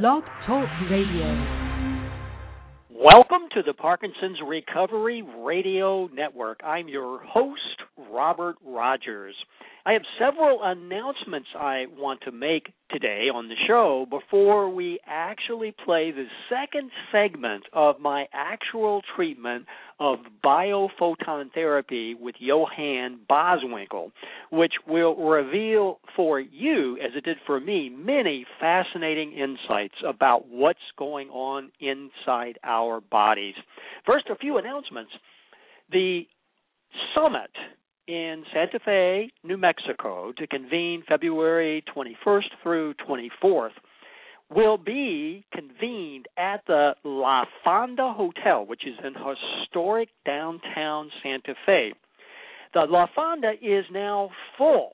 Blog Talk Radio. Welcome to the Parkinson's Recovery Radio Network. I'm your host, Robert Rodgers. I have several announcements I want to make today on the show before we actually play the second segment of my actual treatment of biophoton therapy with Johan Boswinkel, which will reveal for you, as it did for me, many fascinating insights about what's going on inside our bodies. First, a few announcements. The summit in Santa Fe, New Mexico, to convene February 21st through 24th, will be convened at the La Fonda Hotel, which is in historic downtown Santa Fe. The La Fonda is now full.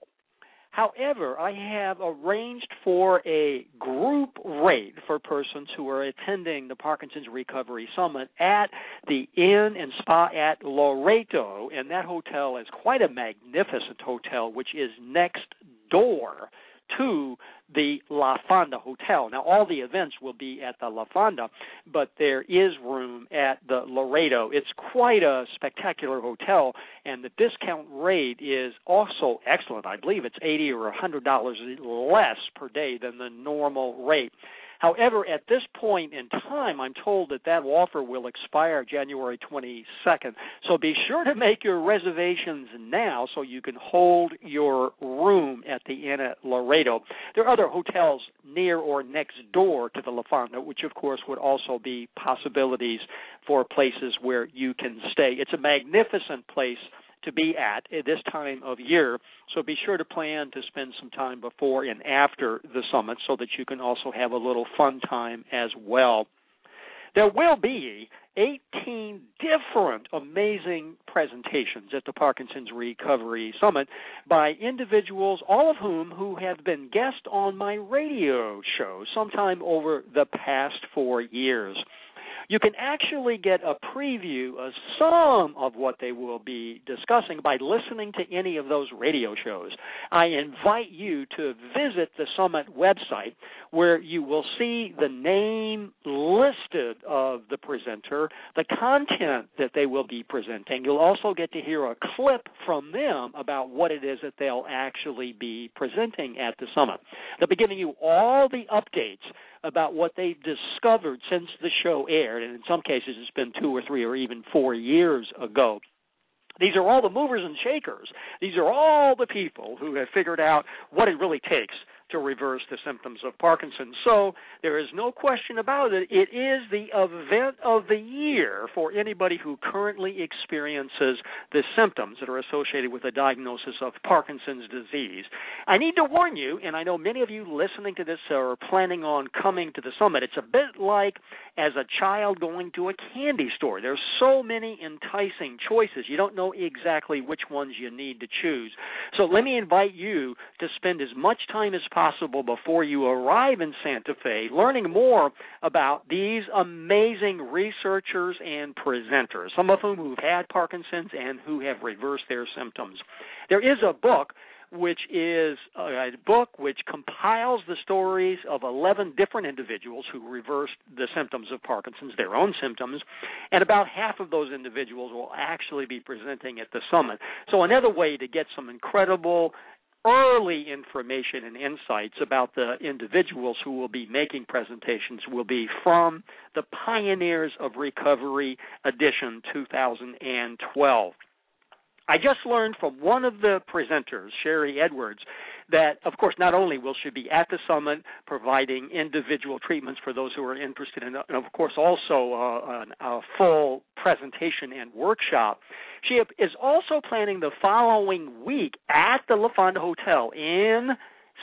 However, I have arranged for a group rate for persons who are attending the Parkinson's Recovery Summit at the Inn and Spa at Loretto, and that hotel is quite a magnificent hotel, which is next door to the La Fonda Hotel. Now, all the events will be at the La Fonda, but there is room at the Loretto. It's quite a spectacular hotel, and the discount rate is also excellent. I believe it's eighty or a hundred dollars less per day than the normal rate. However, at this point in time, I'm told that that offer will expire January 22nd. So be sure to make your reservations now so you can hold your room at the Inn at Loretto. There are other hotels near or next door to the La Fonda, which of course would also be possibilities for places where you can stay. It's a magnificent place to be at at this time of year. So be sure to plan to spend some time before and after the summit so that you can also have a little fun time as well. There will be 18 different amazing presentations at the Parkinson's Recovery Summit by individuals, all of whom who have been guests on my radio show sometime over the past four years you can actually get a preview of some of what they will be discussing by listening to any of those radio shows. I invite you to visit the Summit website where you will see the name listed of the presenter, the content that they will be presenting. You'll also get to hear a clip from them about what it is that they'll actually be presenting at the Summit. They'll be giving you all the updates about what they've discovered since the show aired, and in some cases it's been two or three or even four years ago. These are all the movers and shakers. These are all the people who have figured out what it really takes to reverse the symptoms of Parkinson's. So there is no question about it. It is the event of the year for anybody who currently experiences the symptoms that are associated with a diagnosis of Parkinson's disease. I need to warn you, and I know many of you listening to this are planning on coming to the summit. It's a bit like as a child going to a candy store. There's so many enticing choices. You don't know exactly which ones you need to choose. So let me invite you to spend as much time as possible possible before you arrive in Santa Fe, learning more about these amazing researchers and presenters, some of whom who've had Parkinson's and who have reversed their symptoms. There is a book which is uh, a book which compiles the stories of 11 different individuals who reversed the symptoms of Parkinson's, their own symptoms, and about half of those individuals will actually be presenting at the summit. So, another way to get some incredible early information and insights about the individuals who will be making presentations will be from the Pioneers of Recovery edition 2012. I just learned from one of the presenters, Sharry Edwards, that, of course, not only will she be at the summit providing individual treatments for those who are interested in, and of course, also uh, a full presentation and workshop, she is also planning the following week at the La Fonda Hotel in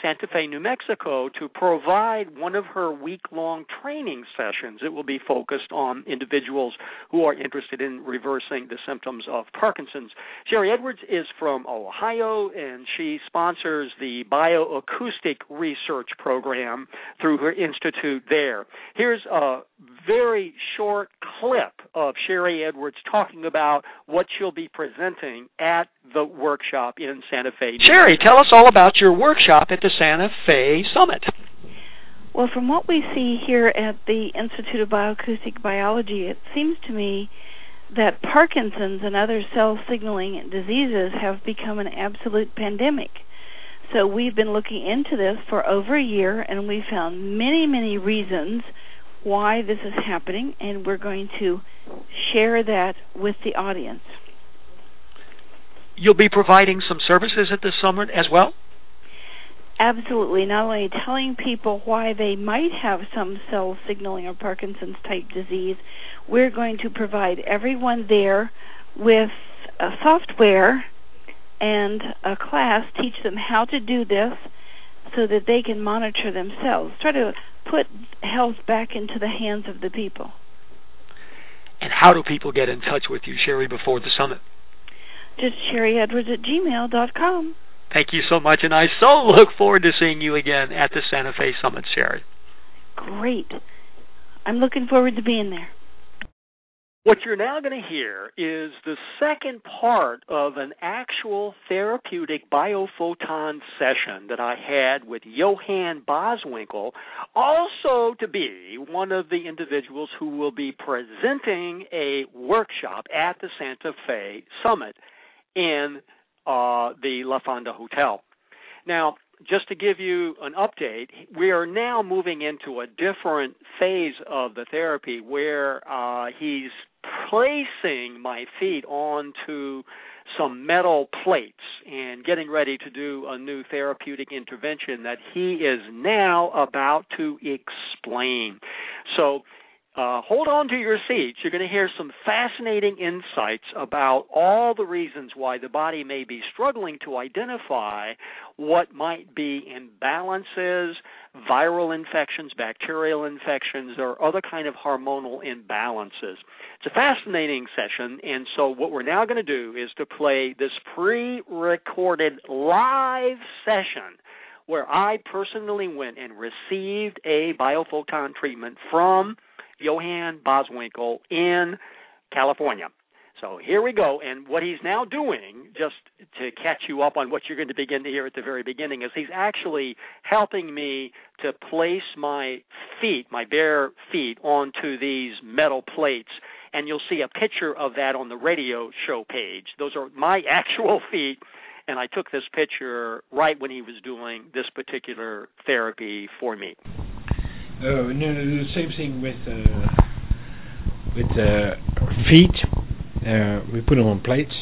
Santa Fe, New Mexico, to provide one of her week long training sessions. It will be focused on individuals who are interested in reversing the symptoms of Parkinson's. Sharry Edwards is from Ohio, and she sponsors the Bioacoustic Research Program through her institute there. Here's a very short clip of Sharry Edwards talking about what she'll be presenting at the workshop in Santa Fe. Sharry, tell us all about your workshop at the Santa Fe Summit. Well, from what we see here at the Institute of Bioacoustic Biology, it seems to me that Parkinson's and other cell signaling diseases have become an absolute pandemic. So we've been looking into this for over a year and we found many, many reasons why this is happening and we're going to share that with the audience. You'll be providing some services at this summit as well? Absolutely. Not only telling people why they might have some cell signaling or Parkinson's type disease, we're going to provide everyone there with a software and a class, teach them how to do this so that they can monitor themselves. Try to put health back into the hands of the people. And how do people get in touch with you, Sharry, before the summit? Just Sharry Edwards at gmail dot com. Thank you so much, and I so look forward to seeing you again at the Santa Fe Summit, Sharry. Great. I'm looking forward to being there. What you're now going to hear is the second part of an actual therapeutic biophoton session that I had with Johan Boswinkel, also to be one of the individuals who will be presenting a workshop at the Santa Fe Summit in uh, the La Fonda Hotel. Now, just to give you an update, we are now moving into a different phase of the therapy where uh, he's placing my feet onto some metal plates and getting ready to do a new therapeutic intervention that he is now about to explain. So uh, hold on to your seats. You're going to hear some fascinating insights about all the reasons why the body may be struggling to identify what might be imbalances, viral infections, bacterial infections, or other kind of hormonal imbalances. It's a fascinating session, and so what we're now going to do is to play this pre-recorded live session where I personally went and received a biophoton treatment from Johan Boswinkel in California. So here we go. And what he's now doing, just to catch you up on what you're going to begin to hear at the very beginning, is he's actually helping me to place my feet, my bare feet, onto these metal plates. And you'll see a picture of that on the radio show page. Those are my actual feet. And I took this picture right when he was doing this particular therapy for me. Oh, no, the same thing with uh, with uh, feet. Uh, we put them on plates.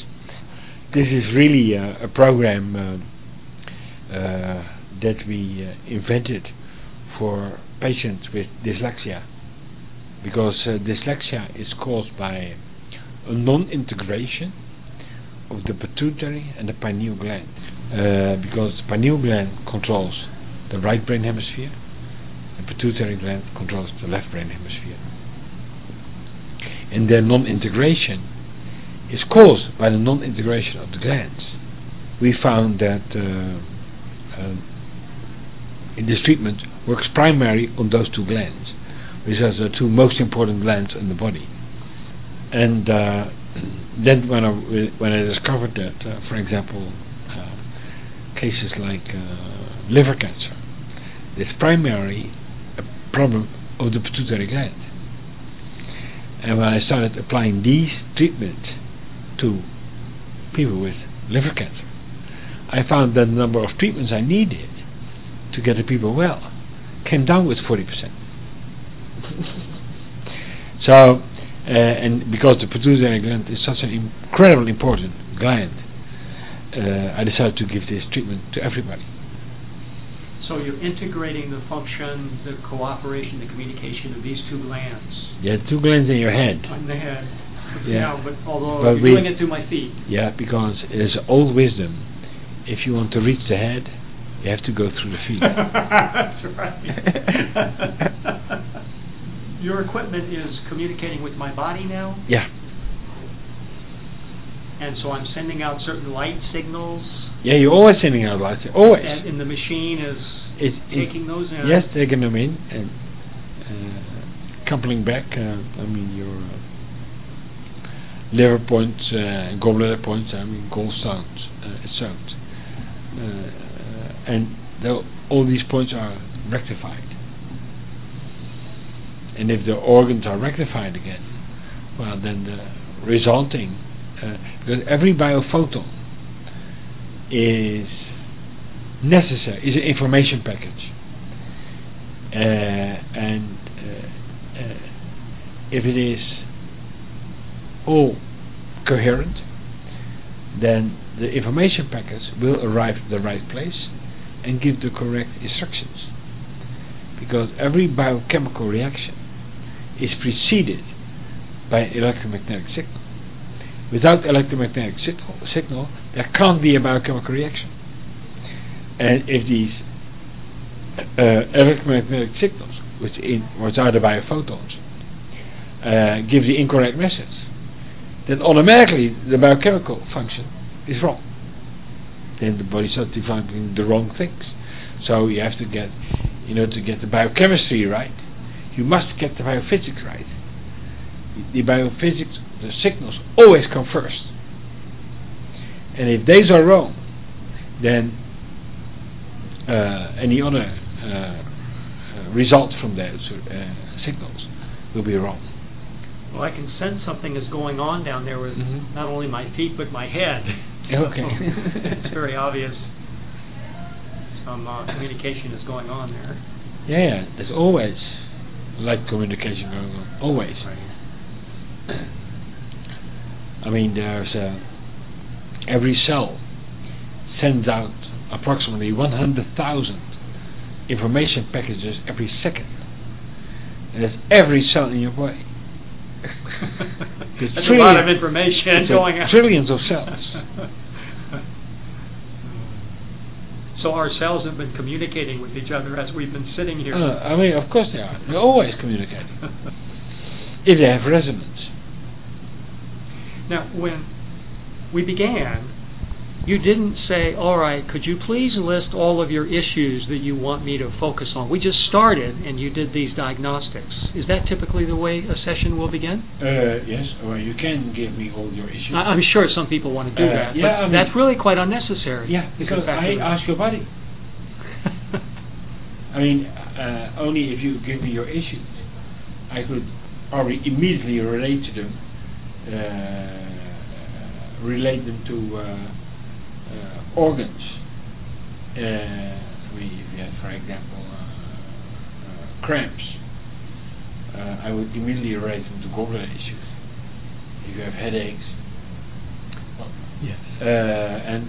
This is really uh, a program uh, uh, that we invented for patients with dyslexia, because dyslexia is caused by a non-integration of the pituitary and the pineal gland, because the pineal gland controls the right brain hemisphere the pituitary gland controls the left brain hemisphere. And their non-integration is caused by the non-integration of the glands. We found that uh, uh, in this treatment works primarily on those two glands, which are the two most important glands in the body. And uh, then when I when I discovered that, uh, for example, uh, cases like uh, liver cancer, this primary problem of the pituitary gland. And when I started applying these treatments to people with liver cancer, I found that the number of treatments I needed to get the people well came down with 40%. so, uh, and because the pituitary gland is such an incredibly important gland, uh, I decided to give this treatment to everybody. So you're integrating the function, the cooperation, the communication of these two glands. Yeah, two glands in your head. In the head. Yeah, but although but you're we, doing it through my feet. Yeah, because it is old wisdom. If you want to reach the head, you have to go through the feet. That's right. Your equipment is communicating with my body now? Yeah. And so I'm sending out certain light signals yeah, you're always sending out lights. Always. And, and the machine is it, taking those in. Yes, taking them in and uh, coupling back. Uh, I mean your uh, liver points, uh, gallbladder points. I mean gallstones, uh, stones, uh, and all these points are rectified. And if the organs are rectified again, well, then the resulting, uh, because every biophoton is necessary, is an information package. Uh, and uh, uh, if it is all coherent, then the information packets will arrive at the right place and give the correct instructions. Because every biochemical reaction is preceded by an electromagnetic signal. Without electromagnetic signal, signal, there can't be a biochemical reaction. And if these uh, electromagnetic signals, which, in, which are the biophotons, uh, give the incorrect message, then automatically the biochemical function is wrong. Then the body starts developing the wrong things. So you have to get, you know, to get the biochemistry right, you must get the biophysics right. The biophysics, the signals always come first. And if these are wrong, then uh, any other uh, uh, result from those uh, signals will be wrong. Well, I can sense something is going on down there with Mhm. not only my feet but my head. Okay. it's very obvious some uh, communication is going on there. Yeah, yeah, there's always light communication going on. Always. I mean, there's uh, every cell sends out approximately 100,000 information packages every second. And that's every cell in your body. That's a lot of information going on. trillions of cells. so our cells have been communicating with each other as we've been sitting here. Uh, I mean, of course they are. They're always communicating. if they have resonance. Now, when we began, you didn't say, all right, could you please list all of your issues that you want me to focus on? We just started and you did these diagnostics. Is that typically the way a session will begin? Uh, yes, or you can give me all your issues. I- I'm sure some people want to do Uh, that, yeah, I mean- that's really quite unnecessary. yeah, because I ask your body. I mean, uh, only if you give me your issues, I could probably immediately relate to them, uh, relate them to uh, uh, organs. Uh, mean, have, for example, uh, uh, cramps, uh, I would immediately relate them to gallbladder issues. If you have headaches, well, Yes. uh, and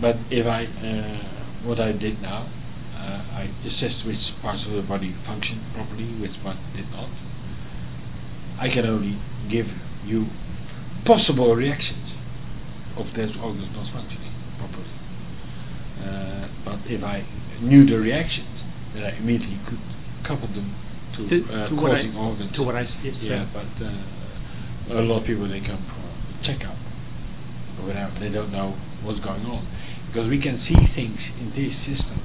but if I what I did now, uh, I assessed which parts of the body function properly, which one did not. I can only give you possible reactions of those organs not functioning properly. Uh, but if I knew the reactions, then I immediately could couple them to, To- uh, to what I- causing organs. to what I s- yes, yeah, but uh, a lot of people they come for checkup or whatever. They don't know what's going on because we can see things in this system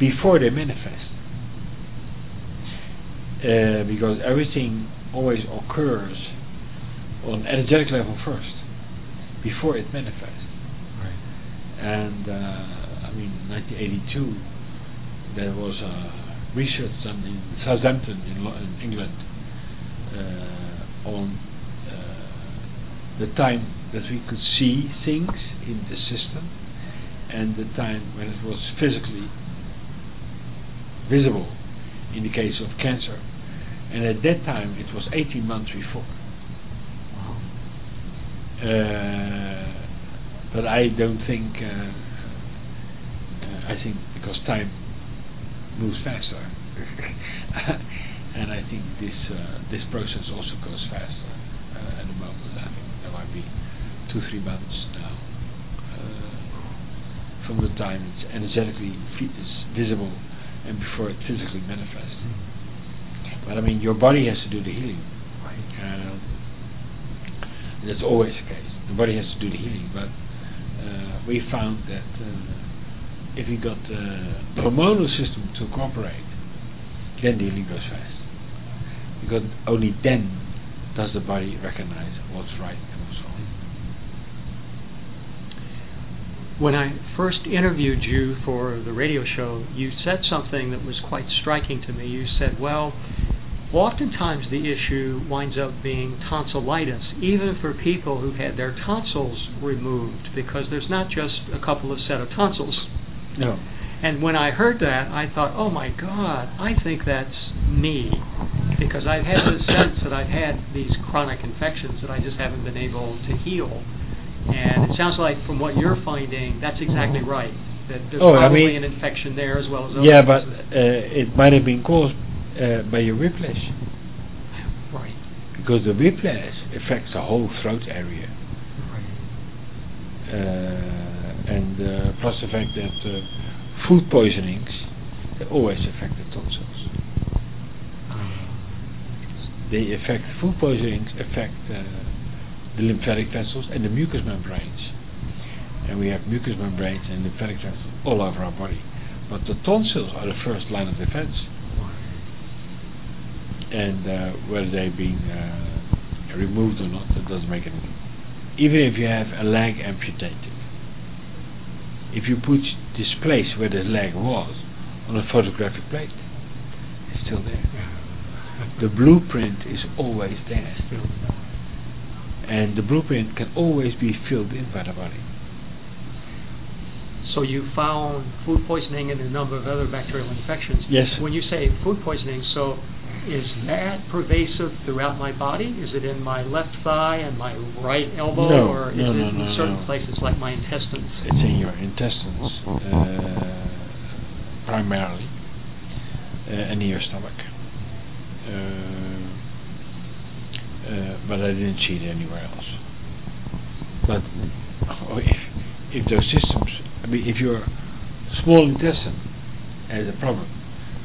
before they manifest. Uh, because everything always occurs on energetic level first before it manifests. Right. And uh, I mean, 1982, there was uh, research done in Southampton in, Lo- in England uh, on uh, the time that we could see things in the system and the time when it was physically visible in the case of cancer. And at that time, it was 18 months before. Uh, but I don't think. Uh, uh, I think because time moves faster, and I think this uh, this process also goes faster uh, at the moment. I think there might be two three months now uh, from the time it's energetically is visible and before it physically manifests. But I mean, your body has to do the healing. Um, that's always the case. The body has to do the healing, but uh, we found that uh, if you got uh, the hormonal system to cooperate, then the healing goes fast. Because only then does the body recognize what's right and what's wrong. When I first interviewed you for the radio show, you said something that was quite striking to me. You said, well, oftentimes the issue winds up being tonsillitis, even for people who've had their tonsils removed, because there's not just a couple of set of tonsils. No. And when I heard that, I thought, oh my God, I think that's me. Because I've had the sense that I've had these chronic infections that I just haven't been able to heal. And it sounds like from what you're finding, that's exactly right. That there's Oh, I probably mean- an infection there as well as other Yeah, but uh, it might have been caused uh, by your whiplash right. because the whiplash affects the whole throat area, Right. uh, and uh, plus the fact that uh, food poisonings they always affect the tonsils. They affect food poisonings affect uh, the lymphatic vessels and the mucous membranes, and we have mucous membranes and lymphatic vessels all over our body. But the tonsils are the first line of defense. And uh, whether they've been uh, removed or not, that doesn't make any difference. Even if you have a leg amputated, if you put this place where the leg was on a photographic plate, it's still there. The blueprint is always there, and the blueprint can always be filled in by the body. So you found food poisoning and a number of other bacterial infections. Yes. When you say food poisoning, so is that pervasive throughout my body? Is it in my left thigh and my right elbow, No, or is no, it no, in certain places like my intestines? It's in your intestines uh, primarily, uh, and in your stomach. Uh, uh, but I didn't see it anywhere else. But oh, if, if those systems, I mean, if your small intestine has a problem,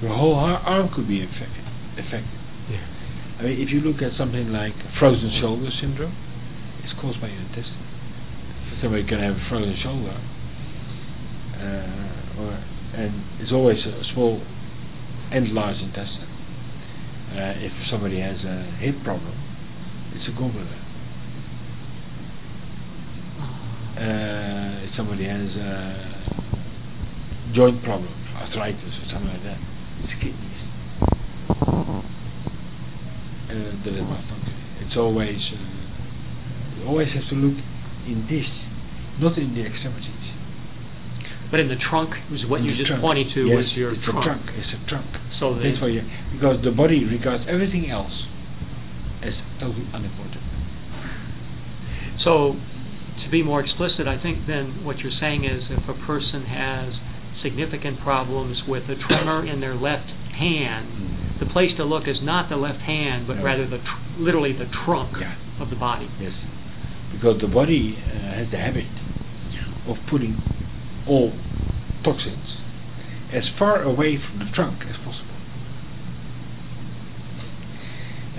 your whole arm could be infected. Affected. I mean, if you look at something like frozen shoulder syndrome, it's caused by your intestine. Somebody can have a frozen shoulder, uh, or and it's always a small and large intestine. Uh, if somebody has a hip problem, it's a gallbladder. Uh, if somebody has a joint problem, arthritis or something like that, it's kidneys. Uh, is malfunctioning. It's always uh, you always have to look in this, not in the extremities. But in the trunk was what In you the just trunk. pointed to yes, was your it's trunk. a trunk. It's a trunk. So the, That's why you, because the body regards everything else as totally unimportant. So, to be more explicit, I think then what you're saying is if a person has significant problems with a tremor in their left hand, the place to look is not the left hand, but No. rather the tr- literally the trunk Yeah. of the body. Yes, because the body uh, has the habit of putting all toxins as far away from the trunk as possible,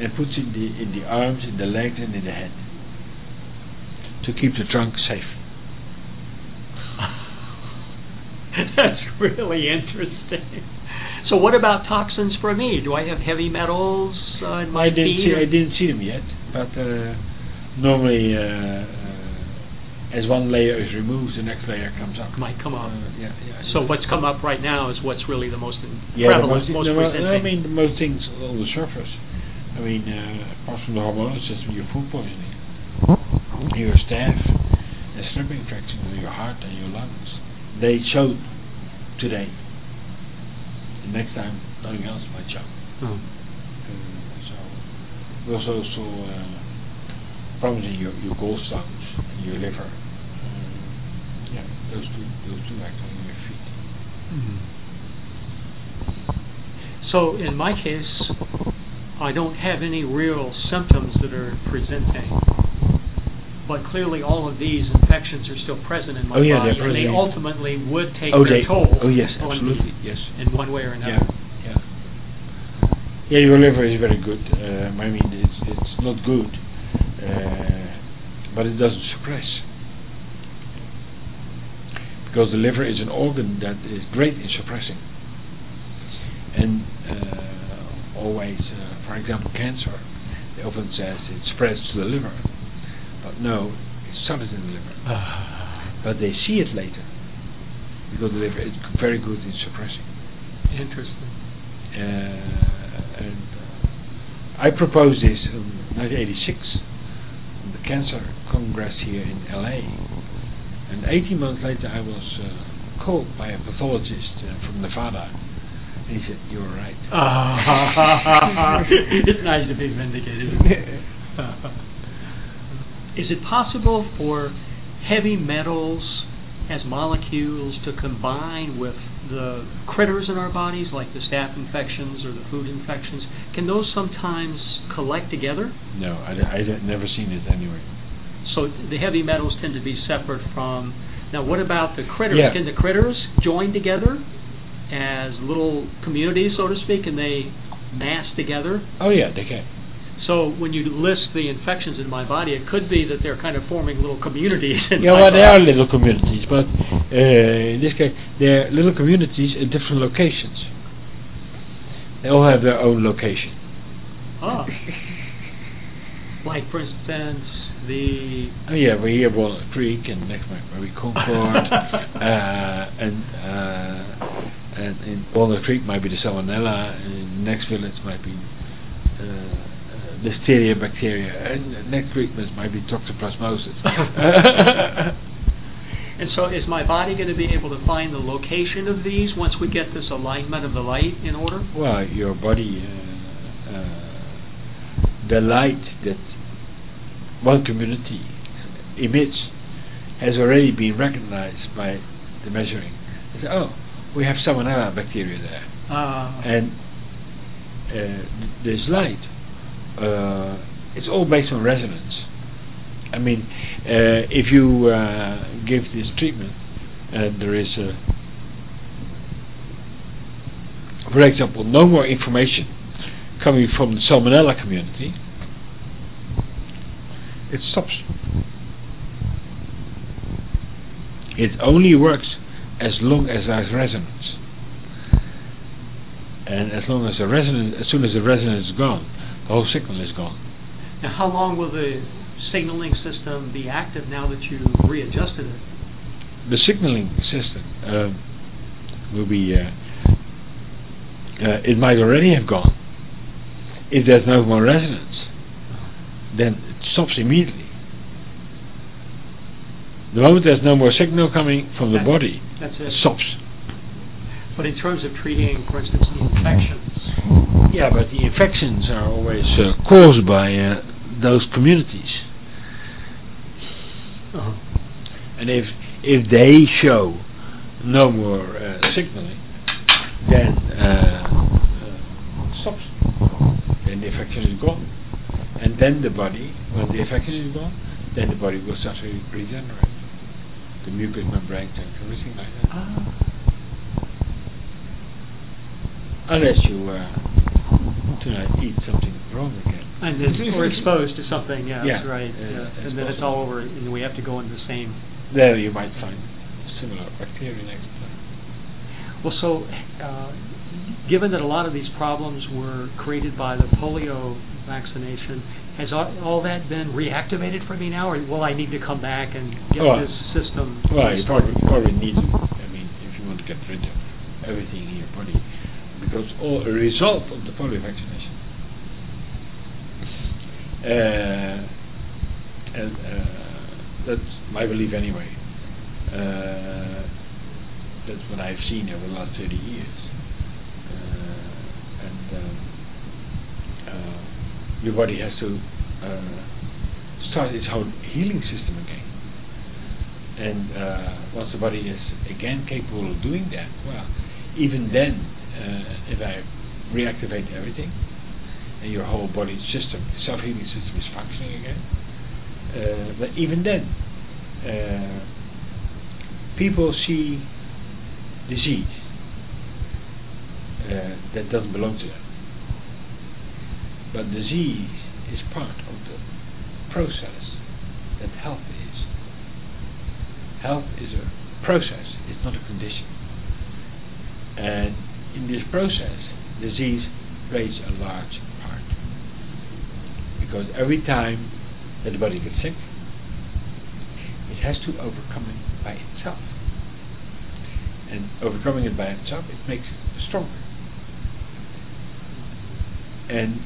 and puts in the in the arms, in the legs, and in the head to keep the trunk safe. That's really interesting. So, what about toxins for me? Do I have heavy metals uh, in my I didn't feet? see I didn't see them yet, but uh, normally uh, uh, as one layer is removed, the next layer comes up. Might come up. Uh, yeah, yeah. So, what's come up right now is what's really the most Yeah, the prevalent, most, most the. I mean, the most things on the surface. I mean, uh, apart from the hormonal system, your food poisoning, your staph, and strep infections in your heart and your lungs. They showed today. The next time, nothing else might show. Oh. Uh, so we also saw uh, problems in your, your gallstones, and your liver. Uh, yeah, those two, those two actually on your feet. So in my case, I don't have any real symptoms that are presenting. But clearly all of these infections are still present in my Oh, yeah, body. they're and they present. ultimately would take oh, their they, toll oh yes, on absolutely, me yes. in one way or Yeah, another. yeah. Yeah, your liver is very good. Um, I mean, it's it's not good, uh, but it doesn't suppress. Because the liver is an organ that is great in suppressing. And uh, always, uh, for example, cancer, they often says it spreads to the liver, but no, it's started in the liver. But they see it later, because the liver is very good in suppressing. Interesting. Uh, and uh, I proposed this in 1986 at the Cancer Congress here in LA. And 18 months later, I was uh, called by a pathologist uh, from Nevada. And he said, You're right. it's nice to be vindicated. Is it possible for heavy metals as molecules to combine with the critters in our bodies, like the staph infections or the food infections? Can those sometimes collect together? No, I, have never seen it anywhere. So the heavy metals tend to be separate from. Now, what about the critters? Yeah. Can the critters join together as little communities, so to speak, and they mass together? Oh yeah, they can. So when you list the infections in my body, it could be that they're kind of forming little communities. yeah, well, they are little communities, but uh, in this case, they're little communities in different locations. They all have their own location. Ah. like, for instance, the. Oh yeah, we're here Walnut Creek, and next might be Concord, uh, and uh, and in Walnut Creek might be the Salmonella, and the next village might be. Uh, Listeria bacteria, and next week might be toxoplasmosis. and so, is my body going to be able to find the location of these once we get this alignment of the light in order? Well, your body, uh, uh, the light that one community emits has already been recognized by the measuring. Say, oh, we have salmonella bacteria there, uh, and uh, this light uh, it's all based on resonance. I mean, uh, if you uh, give this treatment, there is, for example, no more information coming from the salmonella community, it stops. It only works as long as there's resonance. And as long as the resonance, as soon as the resonance is gone, the whole signal is gone. Now, how long will the signaling system be active now that you readjusted it? The signaling system uh, will be. Uh, uh, it might already have gone. If there's no more resonance, then it stops immediately. The moment there's no more signal coming from the That- body, That's it stops. But in terms of treating, for instance, the infections, Yeah, but the infections are always uh, caused by uh, those communities. uh And if if they show no more uh, signaling, then uh, uh, stops. Then the infection is gone, and then the body, when the infection is gone, then the body will start to regenerate. The mucous membrane and everything like that. Ah. Unless you uh, tonight eat something wrong again. and it's, or exposed to something, yeah, Yeah, that's right. yeah. And then it's all over, and we have to go into the same. There you might find similar bacteria next time. Well, so uh, given that a lot of these problems were created by the polio vaccination, has all, all that been reactivated for me now, or will I need to come back and get Oh. this system? Well, you probably, probably need to. I mean, if you want to get rid of everything in your body, because all a result of the polio vaccination. Uh, and uh, that's my belief anyway. Uh, that's what I've seen over the last 30 years. Uh, and um, uh, your body has to uh, start its whole healing system again. And once the body is again capable of doing that, well, even then, uh, if I reactivate everything, and your whole body system, self-healing system is functioning again, uh, but even then, uh, people see disease uh, that doesn't belong to them. But disease is part of the process that health is. Health is a process, it's not a condition. And in this process, disease plays a large part. Because every time that the body gets sick, it has to overcome it by itself. And overcoming it by itself, it makes it stronger. And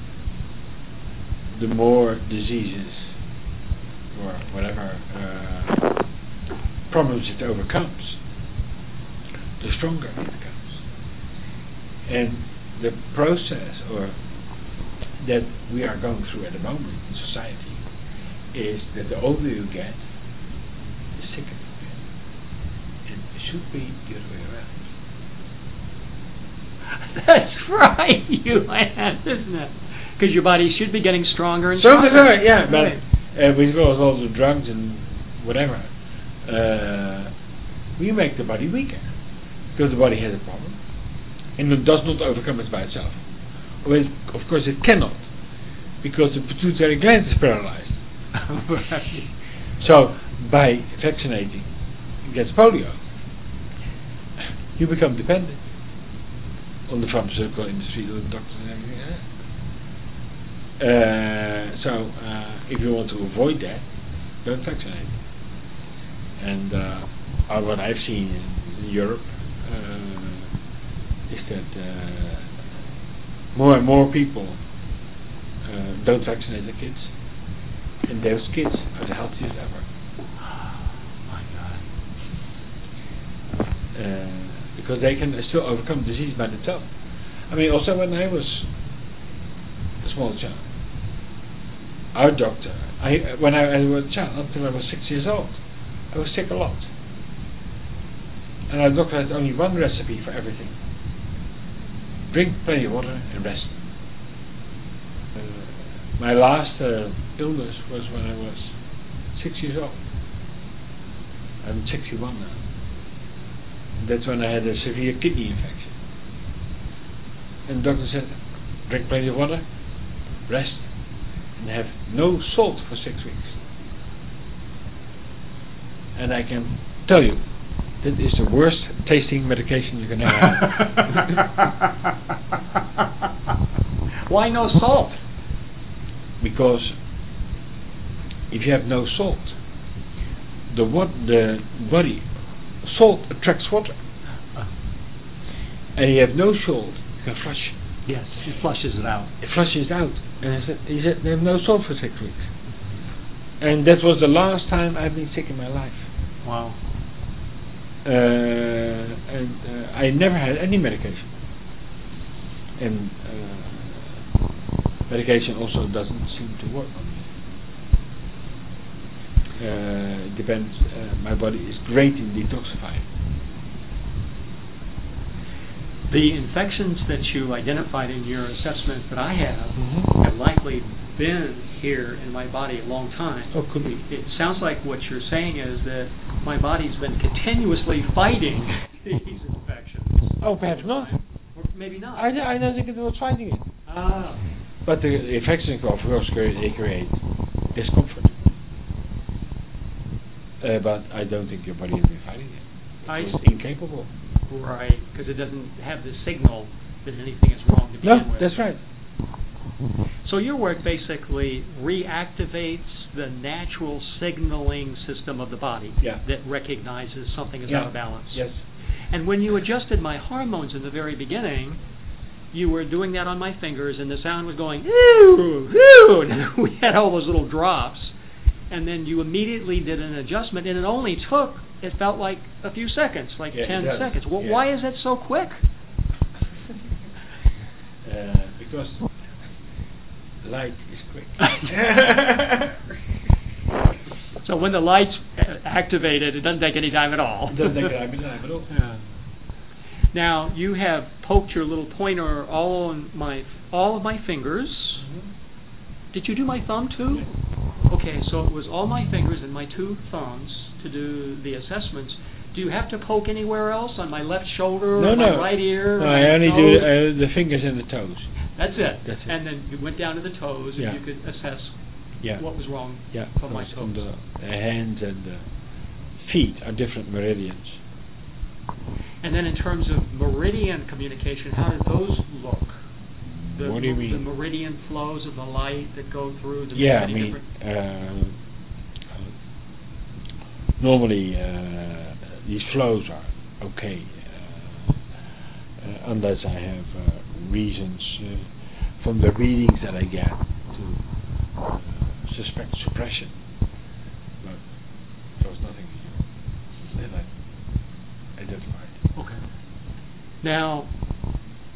the more diseases or whatever uh, problems it overcomes, the stronger it becomes. And the process or that we are going through at the moment in society is that the older you get, the sicker you get. And it should be the other way around. That's right, you land, isn't it? Because your body should be getting stronger and So stronger. bizarre, yeah, but Right. uh, with all, all the drugs and whatever, uh, we make the body weaker because the body has a problem and it does not overcome it by itself. Well, of course, it cannot because the pituitary gland is paralyzed. So, by vaccinating against polio, you become dependent on the pharmaceutical industry, the doctors and everything. Uh, so, uh, if you want to avoid that, don't vaccinate. And uh, what I've seen in Europe uh, is that uh, more and more people uh, don't vaccinate their kids, and those kids are the healthiest ever. Uh, because they can still overcome disease by themselves. I mean, also when I was a small child, our doctor, I when I, I was a child until I was six years old, I was sick a lot, and our doctor had only one recipe for everything: drink plenty of water and rest. Uh, my last uh, illness was when I was six years old. I'm 61 now. That's when I had a severe kidney infection. And the doctor said, drink plenty of water, rest, and have no salt for six weeks. And I can tell you, that is the worst tasting medication you can ever have. Why no salt? because if you have no salt, the what the body salt attracts water, and you have no salt, you can flush. Yes, it flushes it out. It flushes it out, and I said, he said, they have no salt for six weeks, and that was the last time I've been sick in my life. Wow. Uh, and uh, I never had any medication, and uh, medication also doesn't seem to work on me. Uh, it depends. Uh, my body is great in detoxifying. The infections that you identified in your assessment that I have Mhm. have likely been here in my body a long time. Oh, could be. It sounds like what you're saying is that my body's been continuously fighting these infections. Oh, perhaps not. Or maybe not. I, I don't think it was fighting it. ah. But the infections, of course, create, they create discomfort. Uh, but I don't think your body has been fighting it. I It's see. incapable. Right, because it doesn't have the signal that anything is wrong to No, begin with. that's right. So your work basically reactivates the natural signaling system of the body Yeah. that recognizes something is Yeah. out of balance. Yes. And when you adjusted my hormones in the very beginning, you were doing that on my fingers, and the sound was going, ooh, ooh, and we had all those little drops. And then you immediately did an adjustment, and it only took, it felt like a few seconds, like Yeah, 10 seconds. Well, why is that so quick? Uh, because light is quick. So when the light's activated, it doesn't take any time at all. It doesn't take any time at all. Yeah. Now you have poked your little pointer all on my all of my fingers. Did you do my thumb too? Okay, so it was all my fingers and my two thumbs to do the assessments. Do you have to poke anywhere else on my left shoulder, No, or my no. right ear? No, or I only nose? do uh, the fingers and the toes. That's it. That's it. And then you went down to the toes, Yeah. and you could assess Yeah. what was wrong yeah. from my toes. the, the hands and the feet are different meridians. And then in terms of meridian communication, how did those look? The, What do you The mean? meridian flows of the light that go through the Yeah, I mean, different. uh, normally uh, these flows are okay, uh, uh, unless I have uh, reasons uh, from the readings that I get to suspect suppression, but there was nothing to say that I identified. Okay. Now,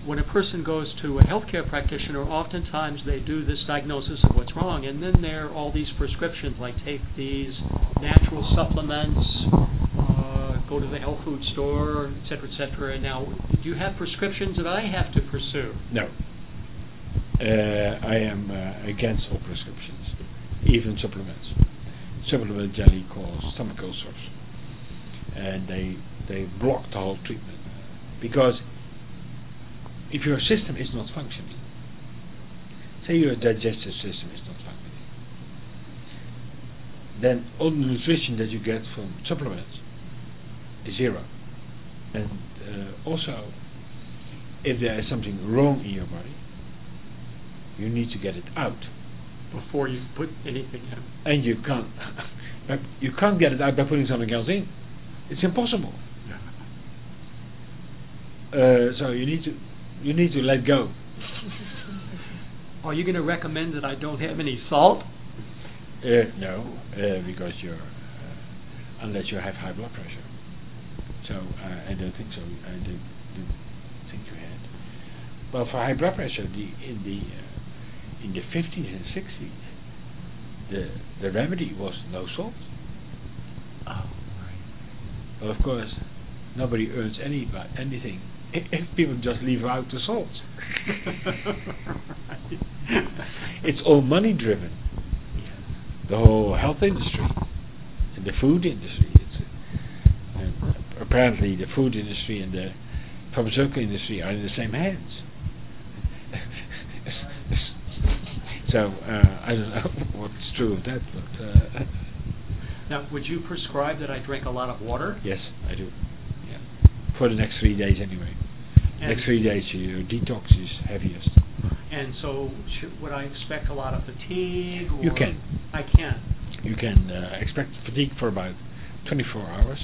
when a person goes to a healthcare practitioner, oftentimes they do this diagnosis of what's wrong, and then there are all these prescriptions like take these natural supplements, uh, go to the health food store, et cetera, et cetera. Now, do you have prescriptions that I have to pursue? No. Uh, I am uh, against all prescriptions, even supplements. Supplement jelly causes stomach ulcers, and they they block the whole treatment because if your system is not functioning, say your digestive system is not functioning, then all the nutrition that you get from supplements zero. And uh, also, if there is something wrong in your body, you need to get it out. Before you put anything in. And you can't you can't get it out by putting something else in. It's impossible. Uh, so you need to you need to let go. Are you going to recommend that I don't have any salt? Uh, no, uh, because you're uh, unless you have high blood pressure. So uh, I don't think so. I don't, don't think you had. Well, for high blood pressure, the in the uh, in the 50s and 60s, the the remedy was no salt. Oh, right. Well, of course, nobody earns any anything if people just leave out the salt. it's all money driven. The whole health industry and the food industry. Apparently, the food industry and the pharmaceutical industry are in the same hands. so uh, I don't know what's true of that, but. Uh, now, would you prescribe that I drink a lot of water? Yes, I do. Yeah, for the next three days anyway. And next three days, your detox is heaviest. And so, should, would I expect a lot of fatigue? Or You can. I can. You can uh, expect fatigue for about 24 hours,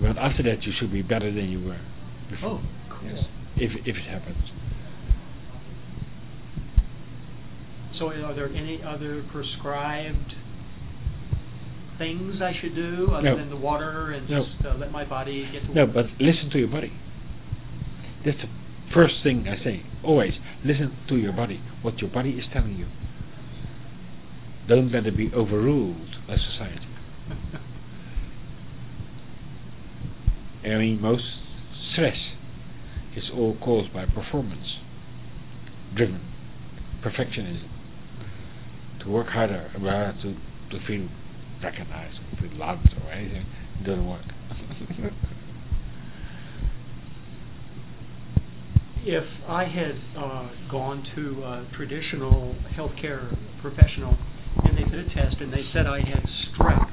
but after that, you should be better than you were before. Oh, cool. Yes, if if it happens. So, are there any other prescribed things I should do other No. than the water and No. just uh, let my body get to No, work? but listen to your body. That's the first thing I say. Always listen to your body. What your body is telling you. Don't let it be overruled by society. I mean, most stress is all caused by performance driven perfectionism. To work harder, to to feel recognized, or feel loved, or anything, doesn't work. if I had uh, gone to a traditional healthcare professional and they did a test and they said I had strep,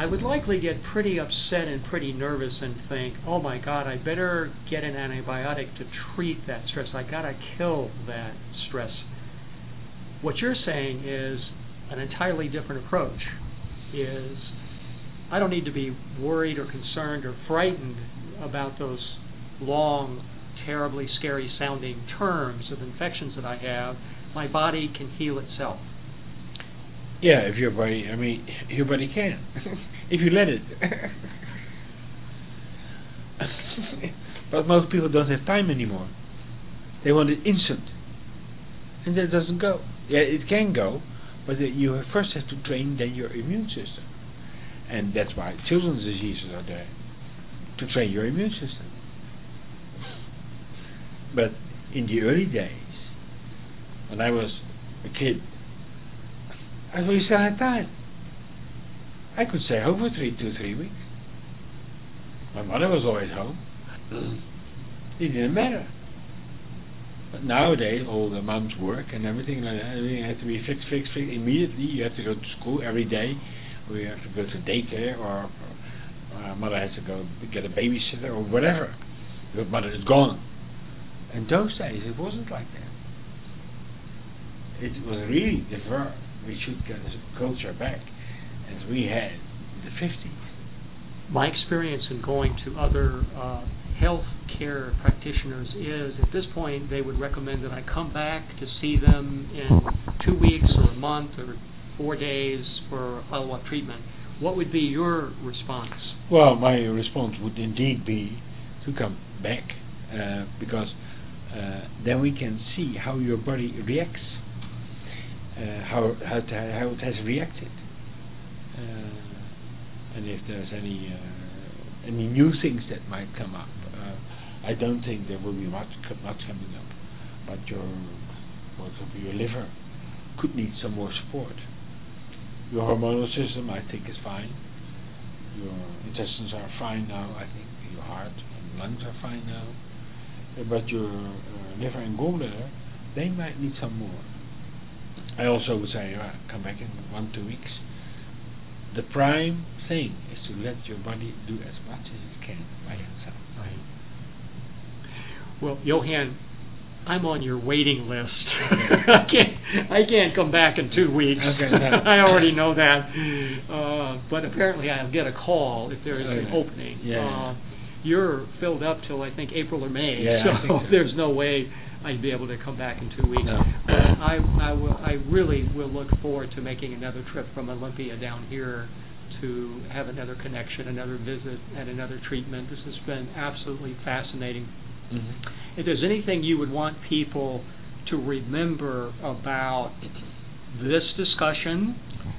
I would likely get pretty upset and pretty nervous and think, oh my God, I better get an antibiotic to treat that strep. I gotta kill that strep. What you're saying is an entirely different approach. Is I don't need to be worried or concerned or frightened about those long terribly scary sounding terms of infections that I have, my body can heal itself. Yeah, if your body, I mean, your body can, if you let it. but most people don't have time anymore. They want it instant, and that doesn't go. Yeah, it can go, but you first have to train then your immune system, and that's why children's diseases are there to train your immune system. But in the early days, when I was a kid, I we still had time. I could stay home for three, two, three weeks. My mother was always home. it didn't matter. But nowadays, all the moms work and everything like that. Everything has to be fixed, fixed, fixed immediately. You have to go to school every day, or you have to go to daycare, or, or mother has to go get a babysitter, or whatever. Your mother is gone. In those days, it wasn't like that. It was really verb. We should get this culture back as we had in the 50s. My experience in going to other uh, health care practitioners is at this point they would recommend that I come back to see them in two weeks or a month or four days for follow-up treatment, what would be your response? Well, my response would indeed be to come back uh, because uh, then we can see how your body reacts, how how it, how it has reacted, uh, and if there's any uh, any new things that might come up. Uh, I don't think there will be much much coming up, but your for example your liver could need some more support. Your hormonal system, I think, is fine. Your intestines are fine now. I think your heart and lungs are fine now. Uh, but your uh, liver and gallbladder, they might need some more. I also would say, uh, come back in one two weeks. The prime thing is to let your body do as much as it can by itself. Right. Well, Johan, I'm on your waiting list. I can't I can't come back in two weeks. Okay. I already know that. Uh, but apparently I'll get a call if there is an opening. Yeah. Uh, you're filled up till I think April or May. Yeah, so, so. there's no way I'd be able to come back in two weeks. No. But I I will I really will look forward to making another trip from Olympia down here to have another connection, another visit, and another treatment. This has been absolutely fascinating Mhm. if there's anything you would want people to remember about this discussion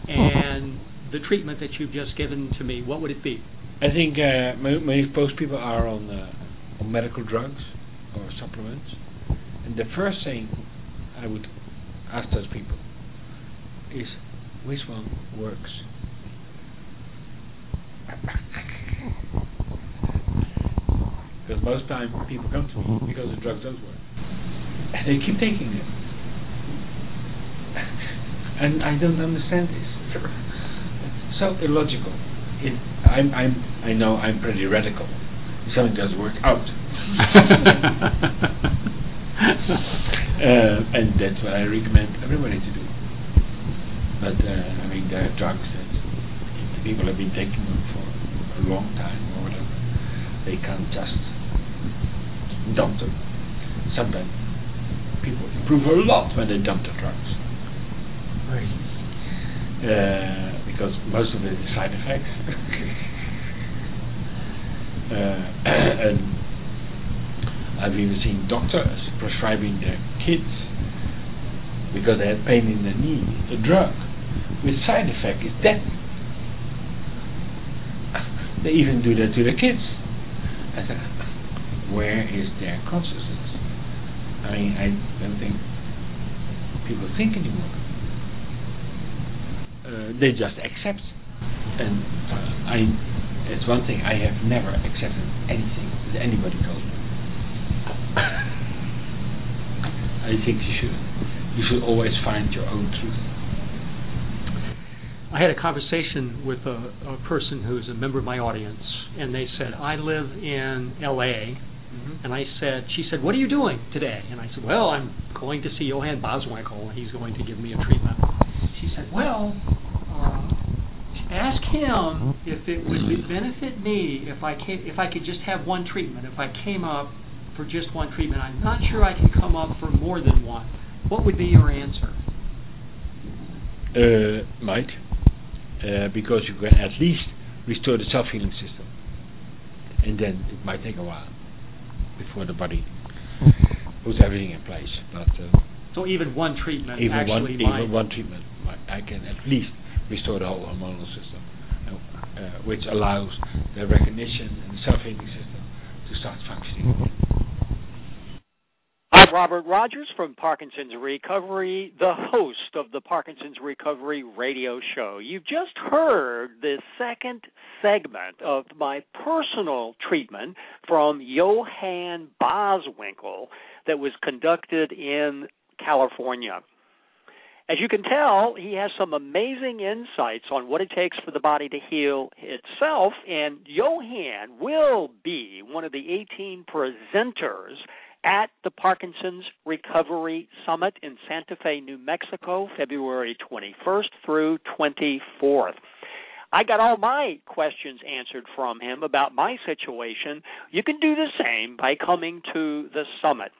and the treatment that you've just given to me, what would it be? I think uh, mo- mo- most people are on uh, on medical drugs or supplements, and the first thing I would ask those people is which one works. Because most time people come to me mm-hmm. because the drugs doesn't work, and they keep taking it. and I don't understand this. So illogical. It, I'm, I'm, I know I'm pretty radical. Something doesn't work out, uh, and that's what I recommend everybody to do. But uh, I mean, there are drugs that people have been taking them for a long time or whatever. They can't just dump them. Sometimes people improve a lot when they dump the drugs. Uh, because most of it is side effects. uh, and I've even seen doctors prescribing their kids because they had pain in the knee a drug with side effect is death. They even do that to their kids. I said, where is their consciousness? I mean, I don't think people think anymore. Uh, they just accept. And I, it's one thing I have never accepted anything that anybody told me. I think you should. You should always find your own truth. I had a conversation with a, a person who's a member of my audience, and they said, I live in L.A., and I said, she said, what are you doing today? And I said, well, I'm going to see Johan Boswinkel, and he's going to give me a treatment. She said, well, uh, ask him if it would benefit me if I came, if I could just have one treatment. If I came up for just one treatment, I'm not sure I can come up for more than one. What would be your answer? uh, might, uh, because you can at least restore the self-healing system, and then it might take a while before the body puts everything in place. But uh, So even one treatment even one actually might. even one treatment, might, I can at least restore the whole hormonal system, uh, uh, which allows the recognition and the self-healing system to start functioning. Robert Rodgers from Parkinson's Recovery, the host of the Parkinson's Recovery radio show. You've just heard the second segment of my personal treatment from Johan Boswinkel that was conducted in California. As you can tell, he has some amazing insights on what it takes for the body to heal itself, and Johan will be one of the 18 presenters at the Parkinson's Recovery Summit in Santa Fe, New Mexico, February 21st through 24th. I got all my questions answered from him about my situation. You can do the same by coming to the summit.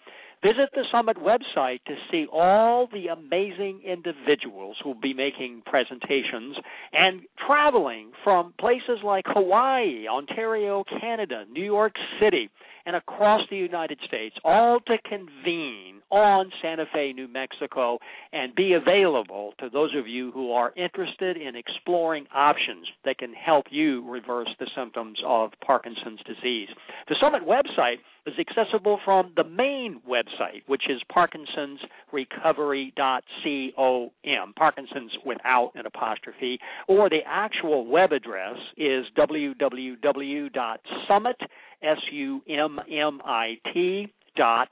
Visit the summit website to see all the amazing individuals who will be making presentations and traveling from places like Hawaii, Ontario, Canada, New York City, and across the United States, all to convene on Santa Fe, New Mexico, and be available to those of you who are interested in exploring options that can help you reverse the symptoms of Parkinson's disease. The summit website is accessible from the main website, which is parkinsonsrecovery.com, Parkinson's without an apostrophe, or the actual web address is www.summit, S-U-M-M-I-T, dot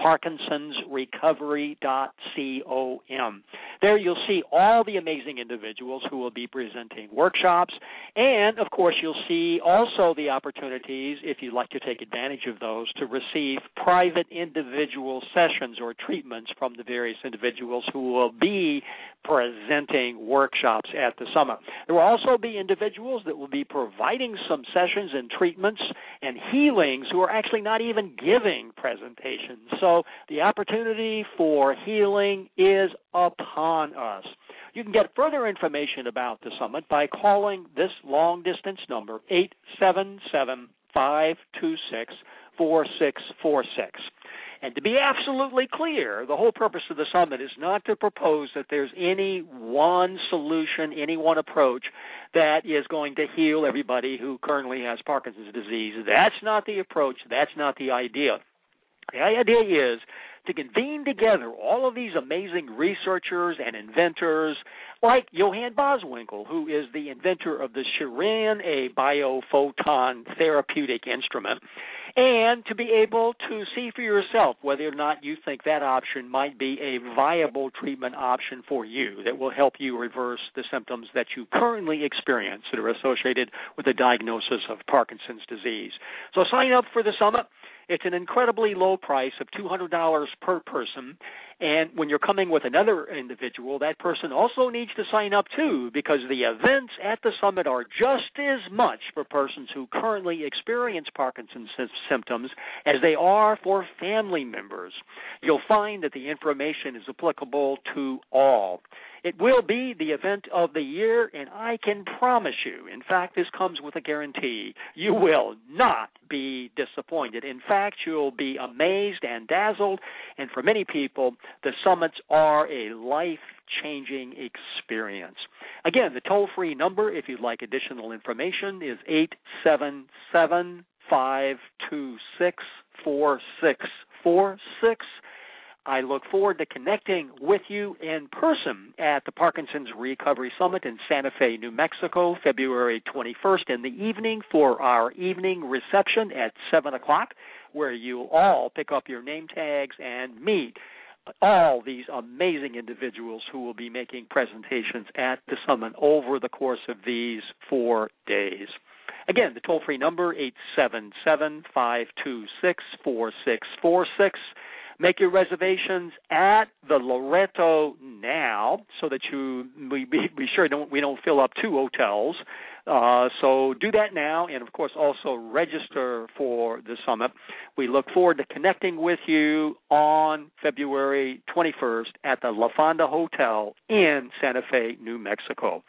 parkinsonsrecovery dot com. There you'll see all the amazing individuals who will be presenting workshops, and of course you'll see also the opportunities, if you'd like to take advantage of those, to receive private individual sessions or treatments from the various individuals who will be presenting workshops at the summit. There will also be individuals that will be providing some sessions and treatments and healings who are actually not even giving presentations. So the opportunity for healing is upon us. You can get further information about the summit by calling this long distance number 877 526 4646. And to be absolutely clear, the whole purpose of the summit is not to propose that there's any one solution, any one approach that is going to heal everybody who currently has Parkinson's disease. That's not the approach. That's not the idea. The idea is to convene together all of these amazing researchers and inventors, like Johan Boswinkel, who is the inventor of the Chiren, a biophoton therapeutic instrument, and to be able to see for yourself whether or not you think that option might be a viable treatment option for you that will help you reverse the symptoms that you currently experience that are associated with the diagnosis of Parkinson's disease. So sign up for the summit. It's an incredibly low price of $200 per person. And when you're coming with another individual, that person also needs to sign up too, because the events at the summit are just as much for persons who currently experience Parkinson's symptoms as they are for family members. You'll find that the information is applicable to all. It will be the event of the year, and I can promise you, in fact, this comes with a guarantee, you will not be disappointed. In fact, you'll be amazed and dazzled, and for many people, the summits are a life changing experience. Again, the toll free number, if you'd like additional information, is 877 526 4646. I look forward to connecting with you in person at the Parkinson's Recovery Summit in Santa Fe, New Mexico, February 21st in the evening for our evening reception at 7 o'clock, where you'll all pick up your name tags and meet all these amazing individuals who will be making presentations at the summit over the course of these four days. Again, the toll free number, 877 526 4646. Make your reservations at the Loretto now, so that you we be, be sure don't we don't fill up two hotels. Uh, so do that now, and of course also register for the summit. We look forward to connecting with you on February 21st at the La Fonda Hotel in Santa Fe, New Mexico.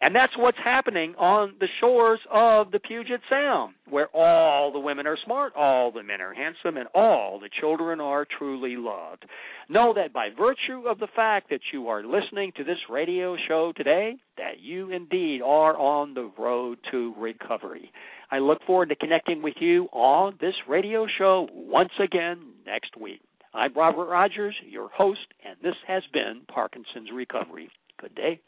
And that's what's happening on the shores of the Puget Sound, where all the women are smart, all the men are handsome, and all the children are truly loved. Know that by virtue of the fact that you are listening to this radio show today, that you indeed are on the road to recovery. I look forward to connecting with you on this radio show once again next week. I'm Robert Rodgers, your host, and this has been Parkinson's Recovery. Good day.